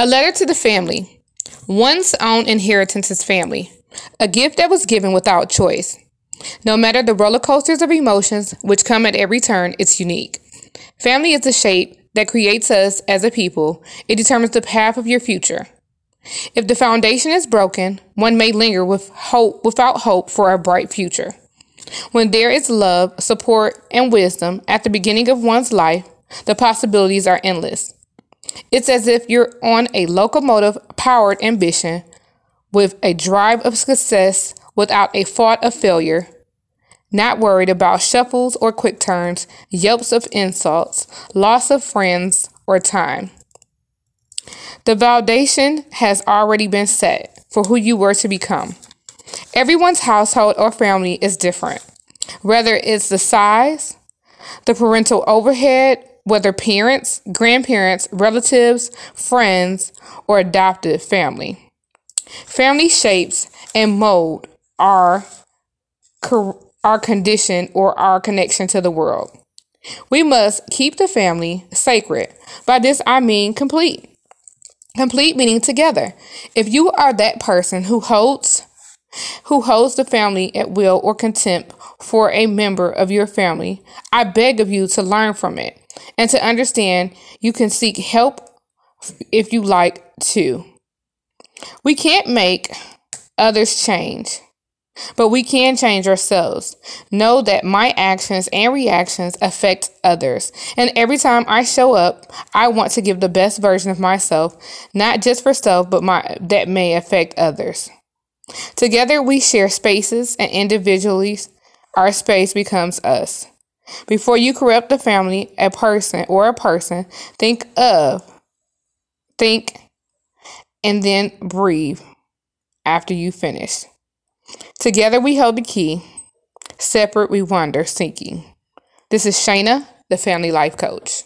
A letter to the family. One's own inheritance is family, a gift that was given without choice. No matter the roller coasters of emotions which come at every turn, it's unique. Family is the shape that creates us as a people, it determines the path of your future. If the foundation is broken, one may linger with hope without hope for a bright future. When there is love, support, and wisdom at the beginning of one's life, the possibilities are endless. It's as if you're on a locomotive powered ambition with a drive of success without a thought of failure, not worried about shuffles or quick turns, yelps of insults, loss of friends, or time. The foundation has already been set for who you were to become. Everyone's household or family is different, whether it's the size, the parental overhead, whether parents, grandparents, relatives, friends, or adopted family. Family shapes and mold our, our condition or our connection to the world. We must keep the family sacred. By this I mean complete. Complete meaning together. If you are that person who holds who holds the family at will or contempt for a member of your family, I beg of you to learn from it and to understand you can seek help if you like to. We can't make others change. But we can change ourselves. Know that my actions and reactions affect others. And every time I show up, I want to give the best version of myself, not just for self, but my that may affect others. Together we share spaces and individually our space becomes us. Before you corrupt the family, a person or a person, think of, think, and then breathe after you finish. Together we hold the key. Separate we wander, sinking. This is Shayna, the Family Life Coach.